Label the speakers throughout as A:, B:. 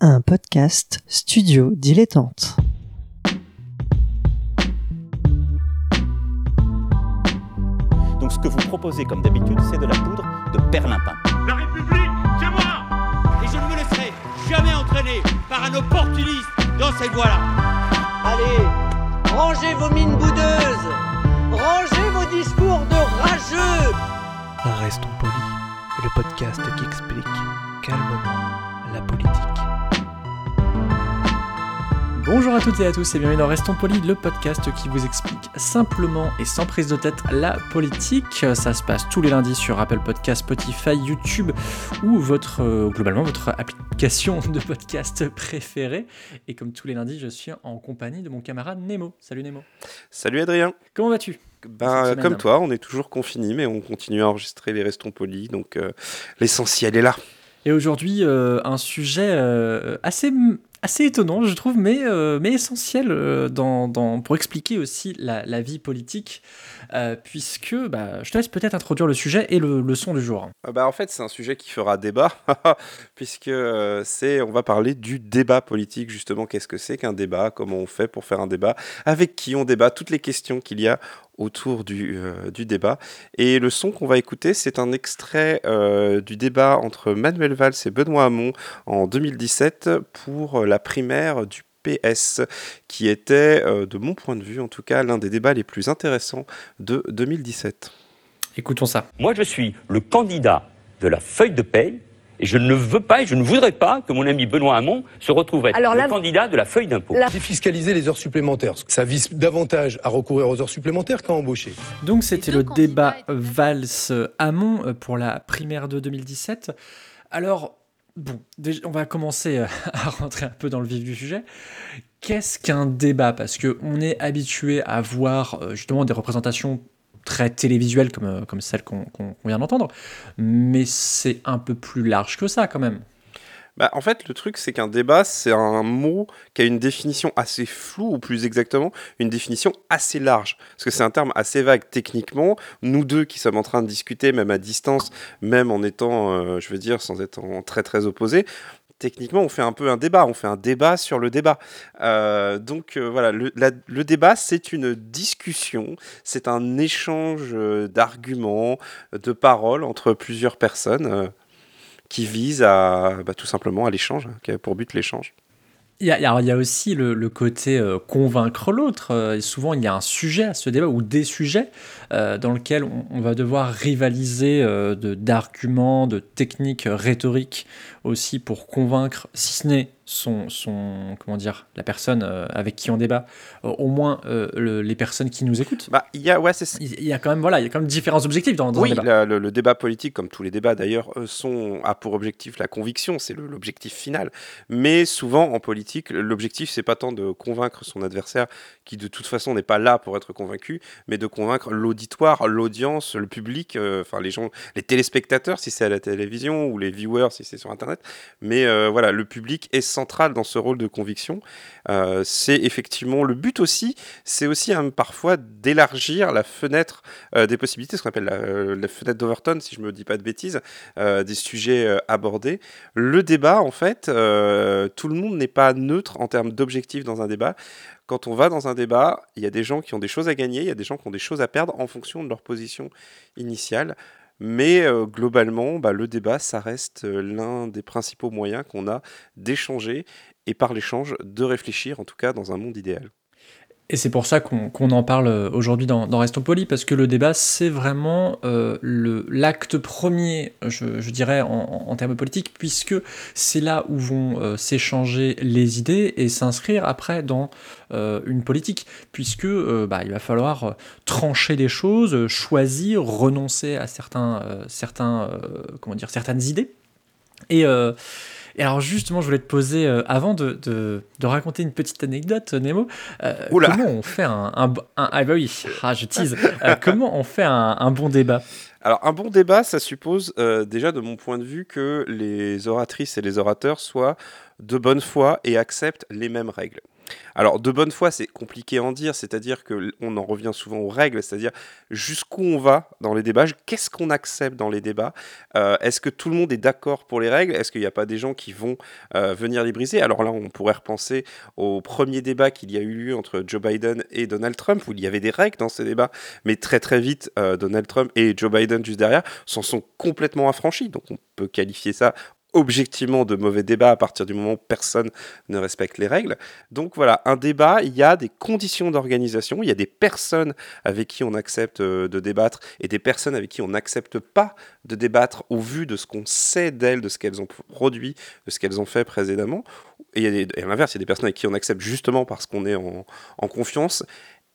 A: un podcast studio dilettante.
B: Donc ce que vous proposez comme d'habitude, c'est de la poudre de perlimpin.
C: La République, c'est moi
D: Et je ne me laisserai jamais entraîner par un opportuniste dans cette voie-là.
E: Allez, rangez vos mines boudeuses, rangez vos discours de rageux.
F: Restons polis, le podcast qui explique calmement la politique.
G: Bonjour à toutes et à tous et bienvenue dans Restons Polis, le podcast qui vous explique simplement et sans prise de tête la politique. Ça se passe tous les lundis sur Apple Podcast, Spotify, YouTube ou votre, euh, globalement votre application de podcast préférée. Et comme tous les lundis, je suis en compagnie de mon camarade Nemo. Salut Nemo.
H: Salut Adrien.
G: Comment vas-tu?
H: Ben,
G: semaine.
H: comme toi, on est toujours confinés, mais on continue à enregistrer les restons polis, donc euh, l'essentiel est là.
G: Et aujourd'hui, euh, un sujet euh, assez, assez étonnant, je trouve, mais, euh, mais essentiel euh, dans, pour expliquer aussi la, vie politique, euh, puisque bah, je te laisse peut-être introduire le sujet et le, le son du jour.
H: Ah bah, en fait, c'est un sujet qui fera débat, puisque c'est, on va parler du débat politique, justement. Qu'est-ce que c'est qu'un débat? Comment on fait pour faire un débat? Avec qui on débat? Toutes les questions qu'il y a autour du, euh, du débat. Et le son qu'on va écouter, c'est un extrait euh, du débat entre Manuel Valls et Benoît Hamon en 2017 pour la primaire du PS, qui était, euh, de mon point de vue en tout cas, l'un des débats les plus intéressants de 2017.
G: Écoutons ça.
B: Moi, je suis le candidat de la feuille de paye et je ne veux pas et je ne voudrais pas que mon ami Benoît Hamon se retrouve être
I: Alors
B: le candidat de la feuille d'impôt.
I: La-
J: Défiscaliser les heures supplémentaires. Ça vise davantage à recourir aux heures supplémentaires qu'à embaucher.
G: Donc c'était le débat Valls-Hamon euh, pour la primaire de 2017. Alors, bon, déjà, on va commencer euh, à rentrer un peu dans le vif du sujet. Qu'est-ce qu'un débat? Parce qu'on est habitué à voir euh, justement des représentations très télévisuelles comme, euh, comme celle qu'on vient d'entendre, mais c'est un peu plus large que ça quand même.
H: Bah, en fait, le truc, c'est qu'un débat, c'est un mot qui a une définition assez floue, ou plus exactement, une définition assez large. Parce que c'est un terme assez vague techniquement. Nous deux qui sommes en train de discuter, même à distance, même en étant, euh, je veux dire, sans être en très très opposés, techniquement, on fait un peu un débat. On fait un débat sur le débat. Euh, donc euh, voilà, le, débat, c'est une discussion, c'est un échange euh, d'arguments, de paroles entre plusieurs personnes. qui vise à bah, tout simplement à l'échange, hein, qui a pour but l'échange.
G: Il y a, aussi le, côté euh, convaincre l'autre. Euh, souvent, il y a un sujet à ce débat ou des sujets euh, dans lesquels on, va devoir rivaliser de- d'arguments, de, techniques rhétoriques aussi pour convaincre, si ce n'est son, son, comment dire, la personne euh, avec qui on débat, euh, au moins euh, le- les personnes qui nous écoutent.
H: Bah, il y a, ouais, c'est
G: Il y a quand même, voilà, il y a quand même différents objectifs dans, dans
H: oui,
G: un débat.
H: la- le, le débat politique, comme tous les débats d'ailleurs, sont a pour objectif la conviction, c'est l'objectif final. Mais souvent en politique, l'objectif c'est pas tant de convaincre son adversaire, qui de toute façon n'est pas là pour être convaincu, mais de convaincre l'auditoire, l'audience, le public, euh, enfin les gens, les téléspectateurs si c'est à la télévision ou les viewers si c'est sur internet. Mais euh, voilà, le public est central dans ce rôle de conviction. Euh, c'est effectivement le but aussi, c'est aussi hein, parfois d'élargir la fenêtre euh, des possibilités, ce qu'on appelle la, euh, fenêtre d'Overton, si je me dis pas de bêtises, des sujets abordés. Le débat, en fait, tout le monde n'est pas neutre en termes d'objectifs dans un débat. Quand on va dans un débat, il y a des gens qui ont des choses à gagner, il y a des gens qui ont des choses à perdre en fonction de leur position initiale. Mais euh, globalement, bah, le débat, ça reste euh, l'un des principaux moyens qu'on a d'échanger et par l'échange de réfléchir, en tout cas dans un monde idéal.
G: Et c'est pour ça qu'on en parle euh, aujourd'hui dans, dans Restons Polis, parce que le débat, c'est vraiment euh, l'acte premier, je, dirais, en, termes politiques, puisque c'est là où vont euh, s'échanger les idées et s'inscrire après dans une politique, puisque bah, il va falloir trancher des choses, choisir, renoncer à certains, certains, comment dire, certaines idées. Et, et alors justement, je voulais te poser, euh, avant de, de- de raconter une petite anecdote, Nemo, euh,
H: Oula.
G: comment on fait un... un, un- ah bah oui, ah, je tease. Euh, comment on fait un, un bon débat?
H: Alors, un bon débat, ça suppose euh, déjà, de mon point de vue, que les oratrices et les orateurs soient de bonne foi et acceptent les mêmes règles. Alors, de bonne foi, c'est compliqué à en dire, c'est-à-dire qu'on en revient souvent aux règles, c'est-à-dire jusqu'où on va dans les débats, qu'est-ce qu'on accepte dans les débats, euh, est-ce que tout le monde est d'accord pour les règles, est-ce qu'il n'y a pas des gens qui vont euh, venir les briser? Alors là, on pourrait repenser au premier débat qu'il y a eu lieu entre Joe Biden et Donald Trump, où il y avait des règles dans ces débats, mais très très vite, euh, Donald Trump et Joe Biden juste derrière s'en sont complètement affranchis, donc on peut qualifier ça objectivement de mauvais débat à partir du moment où personne ne respecte les règles. Donc voilà, un débat, il y a des conditions d'organisation, il y a des personnes avec qui on accepte euh, de débattre et des personnes avec qui on n'accepte pas de débattre au vu de ce qu'on sait d'elles, de ce qu'elles ont produit, de ce qu'elles ont fait précédemment. Et, à l'inverse, il y a des personnes avec qui on accepte justement parce qu'on est en confiance.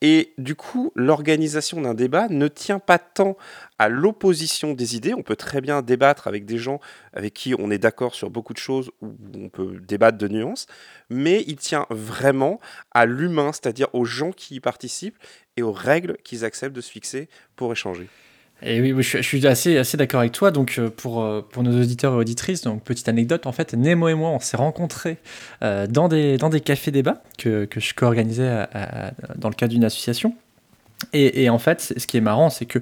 H: Et du coup, l'organisation d'un débat ne tient pas tant à l'opposition des idées. On peut très bien débattre avec des gens avec qui on est d'accord sur beaucoup de choses, ou on peut débattre de nuances, mais il tient vraiment à l'humain, c'est-à-dire aux gens qui y participent et aux règles qu'ils acceptent de se fixer pour échanger.
G: Et oui, je, suis assez, d'accord avec toi. Donc, euh, pour, euh, pour nos auditeurs et auditrices, donc petite anecdote, en fait, Nemo et moi, on s'est rencontrés euh, dans, des, dans des cafés débats que, que je co-organisais dans le cadre d'une association. Et, en fait, ce qui est marrant, c'est que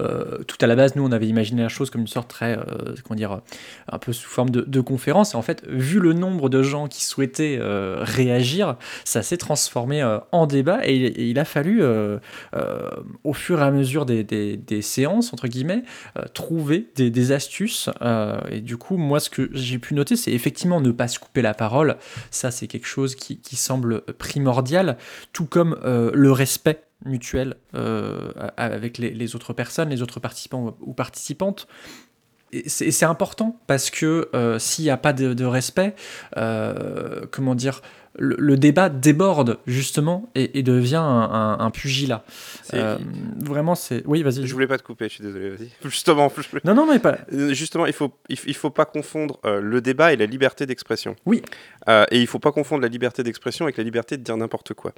G: euh, tout à la base, nous, on avait imaginé la chose comme une sorte très, euh, comment dire, un peu sous forme de, conférence. Et en fait, vu le nombre de gens qui souhaitaient euh, réagir, ça s'est transformé en débat. Et, il a fallu, au fur et à mesure des, séances, entre guillemets, trouver des, astuces. et du coup, moi, ce que j'ai pu noter, c'est effectivement ne pas se couper la parole. Ça, c'est quelque chose qui, qui semble primordial, tout comme le respect mutuelle euh, avec les, autres personnes, les autres participants ou participantes. Et c'est important parce que euh, s'il n'y a pas de, respect, euh, comment dire, le, débat déborde justement et, devient un, pugilat. Euh, vraiment, c'est. Oui, vas-y.
H: Je voulais pas te couper, je suis désolé, vas-y. Justement.
G: Non, non, mais pas.
H: Euh, justement, il faut, il, faut pas confondre euh, le débat et la liberté d'expression.
G: Oui.
H: et il faut pas confondre la liberté d'expression avec la liberté de dire n'importe quoi.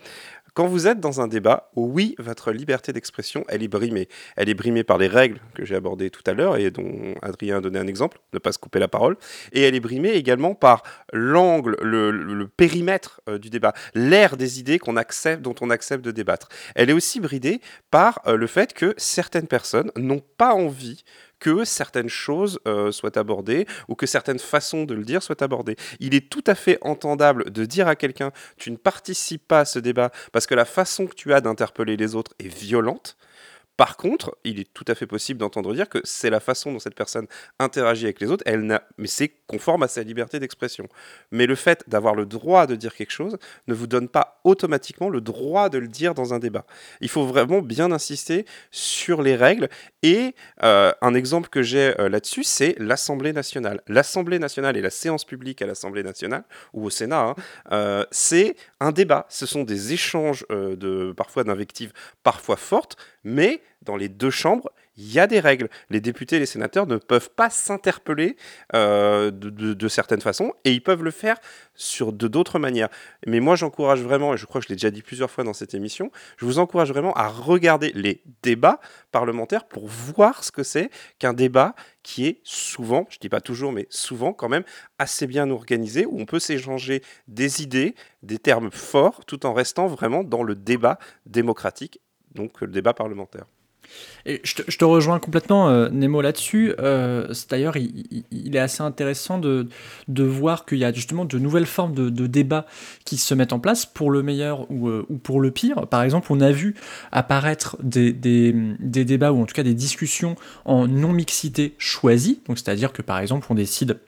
H: Quand vous êtes dans un débat, oui, votre liberté d'expression, elle est brimée. Elle est brimée par les règles que j'ai abordées tout à l'heure et dont Adrien a donné un exemple, ne pas se couper la parole. Et elle est brimée également par l'angle, le périmètre euh, du débat, l'ère des idées qu'on accepte, dont on accepte de débattre. Elle est aussi bridée par euh, le fait que certaines personnes n'ont pas envie que certaines choses euh, soient abordées ou que certaines façons de le dire soient abordées. Il est tout à fait entendable de dire à quelqu'un tu ne participes pas à ce débat parce que la façon que tu as d'interpeller les autres est violente. Par contre, il est tout à fait possible d'entendre dire que c'est la façon dont cette personne interagit avec les autres, elle n'a, mais c'est conforme à sa liberté d'expression. Mais le fait d'avoir le droit de dire quelque chose ne vous donne pas automatiquement le droit de le dire dans un débat. Il faut vraiment bien insister sur les règles. Et euh, un exemple que j'ai euh, là-dessus, c'est l'Assemblée nationale. L'Assemblée nationale et la séance publique à l'Assemblée nationale ou au Sénat, hein, euh, c'est un débat. Ce sont des échanges de parfois d'invectives, parfois fortes mais dans les deux chambres, il y a des règles. Les députés et les sénateurs ne peuvent pas s'interpeller euh, de, certaines façons et ils peuvent le faire sur de d'autres manières. Mais moi, j'encourage vraiment, et je crois que je l'ai déjà dit plusieurs fois dans cette émission, je vous encourage vraiment à regarder les débats parlementaires pour voir ce que c'est qu'un débat qui est souvent, je ne dis pas toujours, mais souvent quand même assez bien organisé, où on peut s'échanger des idées, des termes forts, tout en restant vraiment dans le débat démocratique donc le débat parlementaire.
G: Et je, te, rejoins complètement, euh, Nemo, là-dessus. Euh, D'ailleurs, il, est assez intéressant de, voir qu'il y a justement de nouvelles formes de, débats qui se mettent en place, pour le meilleur ou, euh, ou, pour le pire. Par exemple, on a vu apparaître des, des, débats, ou en tout cas des discussions en non-mixité choisie. C'est-à-dire que, par exemple, on décide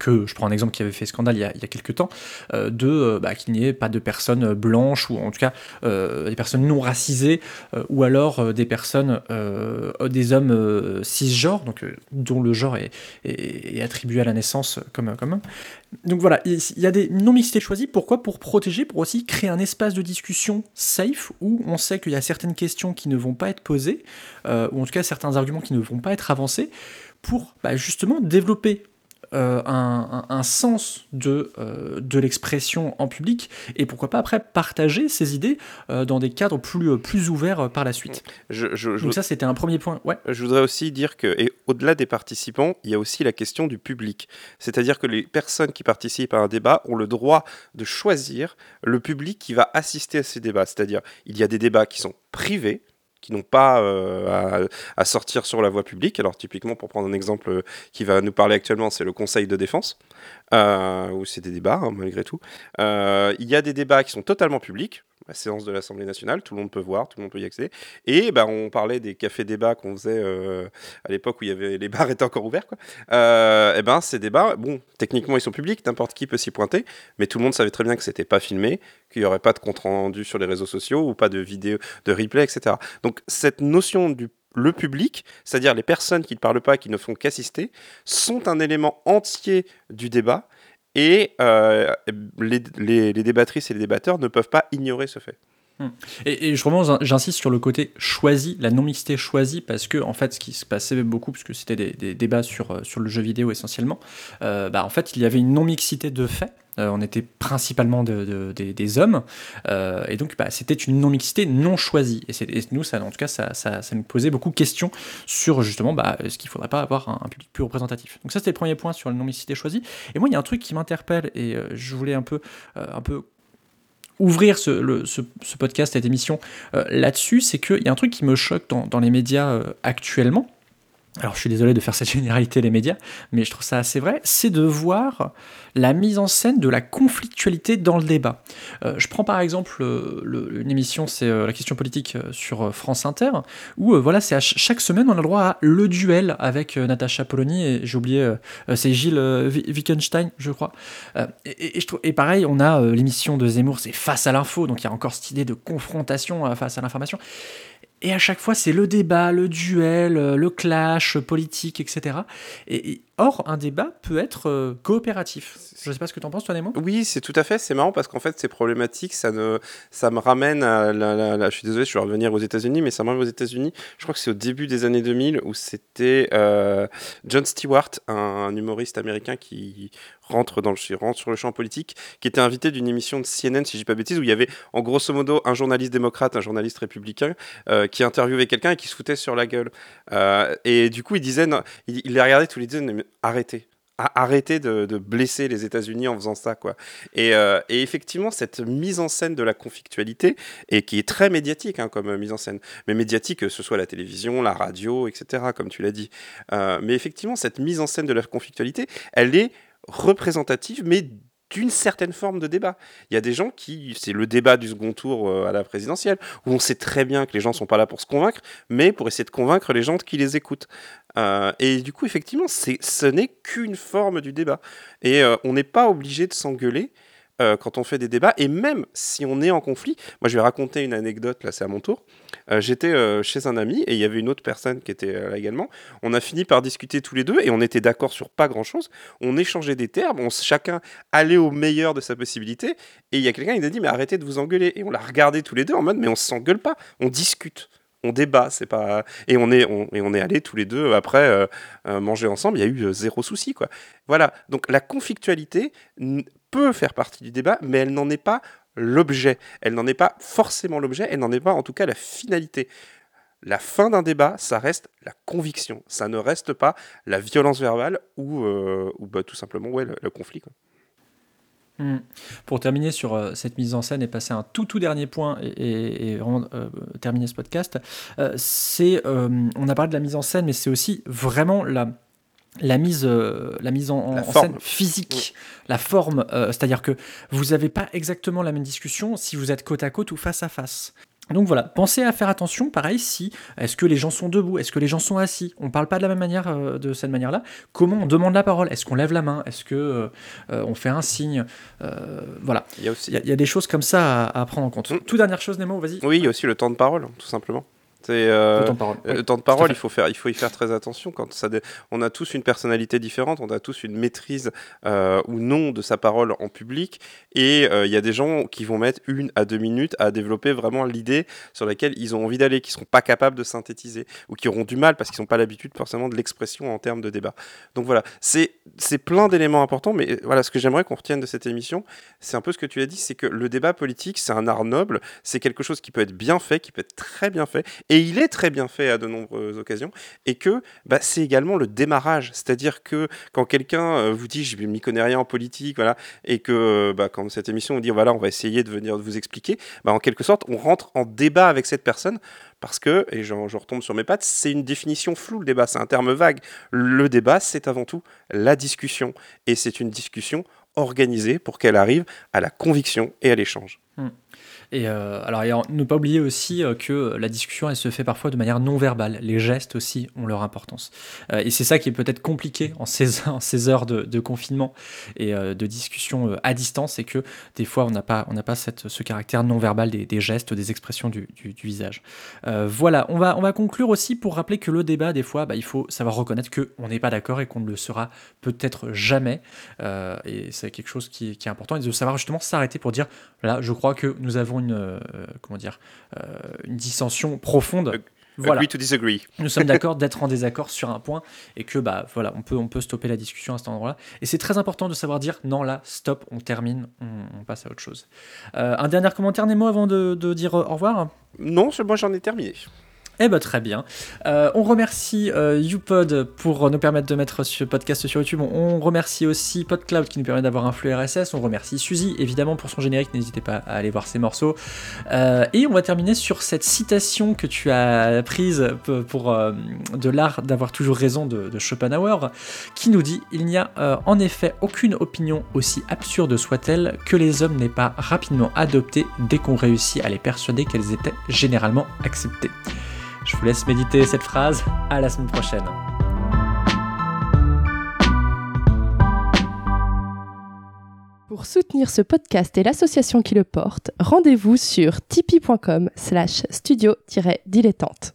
G: que je prends un exemple qui avait fait scandale il y a, il y a quelques temps, euh, de euh, bah, qu'il n'y ait pas de personnes blanches ou en tout cas euh, des personnes non racisées ou alors des personnes, des hommes cisgenres, donc dont le genre est, est, attribué à la naissance comme comme donc voilà, il y a des non-mixités choisies. Pourquoi? Pour protéger, pour aussi créer un espace de discussion safe où on sait qu'il y a certaines questions qui ne vont pas être posées, ou en tout cas certains arguments qui ne vont pas être avancés, pour bah, justement développer euh, un, un- un sens de, euh, de l'expression en public et pourquoi pas après partager ses idées euh, dans des cadres plus, plus ouverts par la suite.
H: Je, je- je-
G: Donc ça, c'était un premier point. Ouais.
H: Je voudrais aussi dire que, et au-delà des participants, il y a aussi la question du public. C'est-à-dire que les personnes qui participent à un débat ont le droit de choisir le public qui va assister à ces débats. C'est-à-dire, il y a des débats qui sont privés, qui n'ont pas euh, à, sortir sur la voie publique. Alors, typiquement, pour prendre un exemple euh, qui va nous parler actuellement, c'est le Conseil de défense, euh, où c'est des débats, hein, malgré tout. Euh, il y a des débats qui sont totalement publics. La séance de l'Assemblée nationale, tout le monde peut voir, tout le monde peut y accéder. Et bah, on parlait des cafés débats qu'on faisait euh, à l'époque où les bars étaient encore ouverts. Quoi. Euh, et ben ces débats, bon, techniquement ils sont publics, n'importe qui peut s'y pointer, mais tout le monde savait très bien que c'était pas filmé, qu'il n'y aurait pas de compte rendu sur les réseaux sociaux ou pas de vidéo, de replay, etc. Donc cette notion du le public, c'est-à-dire les personnes qui ne parlent pas, qui ne font qu'assister, sont un élément entier du débat et euh, les, débattrices et les débatteurs ne peuvent pas ignorer ce fait.
G: Et, et je j'insiste sur le côté choisi, la non-mixité choisie, parce que en fait, ce qui se passait beaucoup, puisque c'était des, des débats sur, euh, sur le jeu vidéo essentiellement, euh, bah, en fait, il y avait une non-mixité de fait. Euh, on était principalement de- de- des, hommes, euh, et donc bah, c'était une non-mixité non choisie. Et, nous, ça, en tout cas, ça, nous posait beaucoup de questions sur justement bah, est-ce qu'il ne faudrait pas avoir un, public plus représentatif. Donc ça, c'était le premier point sur la non-mixité choisie. Et moi, il y a un truc qui m'interpelle, et euh, je voulais un peu, un peu ouvrir ce, ce- ce podcast, cette émission là-dessus, c'est qu'il y a un truc qui me choque dans, les médias actuellement. Alors je suis désolé de faire cette généralité les médias, mais je trouve ça assez vrai, c'est de voir la mise en scène de la conflictualité dans le débat. Euh, je prends par exemple euh, une émission, c'est euh, la question politique euh, sur France Inter, où voilà, c'est ch- chaque semaine on a le droit à le duel avec Natacha Polony et j'ai oublié, c'est Gilles Wi- Wittgenstein, je crois. Et, je trouve- et pareil, on a l'émission de Zemmour, c'est face à l'info, donc il y a encore cette idée de confrontation face à l'information. Et à chaque fois, c'est le débat, le duel, euh, le clash politique, etc. Et, et- or, un débat peut être euh, coopératif. Je ne sais pas ce que tu en penses, toi, Nemo
H: Oui, c'est tout à fait. C'est marrant parce qu'en fait, c'est problématique. Ça, ne, ça me ramène à. La, la- la- je suis désolé, je vais revenir aux États-Unis, mais ça me ramène aux États-Unis. Je crois que c'est au début des années 2000 où c'était euh, John Stewart, un, un humoriste américain qui rentre, dans le, rentre sur le champ politique, qui était invité d'une émission de CNN, si je dis pas de bêtises, où il y avait en grosso modo un journaliste démocrate, un journaliste républicain, euh, qui interviewait quelqu'un et qui se foutait sur la gueule. Et du coup, il disait, non, il, il les regardait tous les deux, arrêtez. Arrêtez de, de blesser les États-Unis en faisant ça, quoi. Et, euh, et effectivement, cette mise en scène de la conflictualité, et qui est très médiatique hein, comme euh, mise en scène, mais médiatique, que ce soit la télévision, la radio, etc., comme tu l'as dit. Euh, mais effectivement, cette mise en scène de la conflictualité, elle est représentative, mais d'une certaine forme de débat. Il y a des gens qui, c'est le débat du second tour euh, à la présidentielle, où on sait très bien que les gens sont pas là pour se convaincre, mais pour essayer de convaincre les gens qui les écoutent. Euh, et du coup, effectivement, ce n'est qu'une forme du débat. Et euh, on n'est pas obligé de s'engueuler euh, quand on fait des débats, et même si on est en conflit, moi je vais raconter une anecdote, là c'est à mon tour. Euh, J'étais euh, chez un ami et il y avait une autre personne qui était là également. On a fini par discuter tous les deux et on était d'accord sur pas grand chose. On échangeait des termes, on, chacun allait au meilleur de sa possibilité. Et il y a quelqu'un qui nous a dit Mais arrêtez de vous engueuler. Et on l'a regardé tous les deux en mode Mais on s'engueule pas, on discute. On débat, c'est pas et on est on, et on est allés tous les deux après manger ensemble. Il y a eu zéro souci quoi. Voilà. Donc la conflictualité peut faire partie du débat, mais elle n'en est pas l'objet. Elle n'en est pas forcément l'objet, elle n'en est pas en tout cas la finalité. La fin d'un débat, ça reste la conviction. Ça ne reste pas la violence verbale ou, euh, bah, tout simplement ouais, le, conflit.
G: Hmm. Pour terminer sur euh, cette mise en scène et passer à un tout tout dernier point et, vraiment euh, terminer ce podcast, c'est on a parlé de la mise en scène, mais c'est aussi vraiment la la mise, euh, la mise en,
H: La
G: scène physique, la forme, euh, c'est-à-dire que vous n'avez pas exactement la même discussion si vous êtes côte à côte ou face à face. Donc voilà, pensez à faire attention, pareil, si, est-ce que les gens sont debout, est-ce que les gens sont assis, on parle pas de la même manière, euh, de cette manière-là, comment on demande la parole, est-ce qu'on lève la main, est-ce que on fait un signe, voilà.
H: Il y a aussi,
G: Il y, a- il y a des choses comme ça à, à prendre en compte.
H: Mm.
G: Toute dernière chose, Nemo, vas-y.
H: oui, il y a aussi le temps de parole, tout simplement. Euh,
G: Le temps de parole.
H: euh,
G: Oui,
H: temps de parole, il faut faire, il faut y faire très attention. Quand ça, dé- on a tous une personnalité différente, on a tous une maîtrise euh, ou non de sa parole en public, et euh, il y a des gens qui vont mettre une à deux minutes à développer vraiment l'idée sur laquelle ils ont envie d'aller, qui seront pas capables de synthétiser ou qui auront du mal parce qu'ils n'ont pas l'habitude forcément de l'expression en termes de débat. Donc voilà, c'est c'est plein d'éléments importants, mais voilà, ce que j'aimerais qu'on retienne de cette émission, c'est un peu ce que tu as dit, c'est que le débat politique, c'est un art noble, c'est quelque chose qui peut être bien fait, qui peut être très bien fait, et il est très bien fait à de nombreuses occasions, et que bah, c'est également le démarrage, c'est-à-dire que quand quelqu'un euh, vous dit je m'y connais rien en politique, voilà, et que bah, quand cette émission on dit voilà on va essayer de venir vous expliquer, bah, en quelque sorte on rentre en débat avec cette personne parce que, et je, je retombe sur mes pattes, c'est une définition floue le débat, c'est un terme vague. Le débat c'est avant tout la discussion, et c'est une discussion organisée pour qu'elle arrive à la conviction et à l'échange.
G: Et euh, alors, et en- ne pas oublier aussi euh, que la discussion, elle se fait parfois de manière non verbale. Les gestes aussi ont leur importance. Euh, et c'est ça qui est peut-être compliqué en ces, en ces heures de, confinement et euh, de discussion euh, à distance, c'est que des fois, on n'a pas, ce caractère non verbal des, gestes, des expressions du, visage. Euh, voilà, on va, on va conclure aussi pour rappeler que le débat, des fois, bah, il faut savoir reconnaître qu'on n'est pas d'accord et qu'on ne le sera peut-être jamais. Euh, et c'est quelque chose qui, qui est important, et de savoir justement s'arrêter pour dire, là, je crois que nous avons une, euh, comment dire, euh, une dissension profonde. Voilà.
H: Agree to disagree.
G: Nous sommes d'accord d'être en désaccord sur un point et que bah voilà, on peut on peut stopper la discussion à cet endroit-là. Et c'est très important de savoir dire non là, stop, on termine, on, on passe à autre chose. Euh, un dernier commentaire Nemo avant de, de dire au revoir?
H: Non, moi j'en ai terminé.
G: Eh ben très bien. Euh, on remercie euh, YouPod pour nous permettre de mettre ce podcast sur YouTube. On, remercie aussi PodCloud qui nous permet d'avoir un flux RSS. On remercie Suzy évidemment pour son générique. N'hésitez pas à aller voir ses morceaux. Euh, et on va terminer sur cette citation que tu as prise pour euh, de l'art d'avoir toujours raison de, de Schopenhauer, qui nous dit il n'y a en effet aucune opinion aussi absurde soit-elle que les hommes n'aient pas rapidement adoptée dès qu'on réussit à les persuader qu'elles étaient généralement acceptées. Je vous laisse méditer cette phrase. À la semaine prochaine.
I: Pour soutenir ce podcast et l'association qui le porte, rendez-vous sur tipeee.com slash studio-dilettante.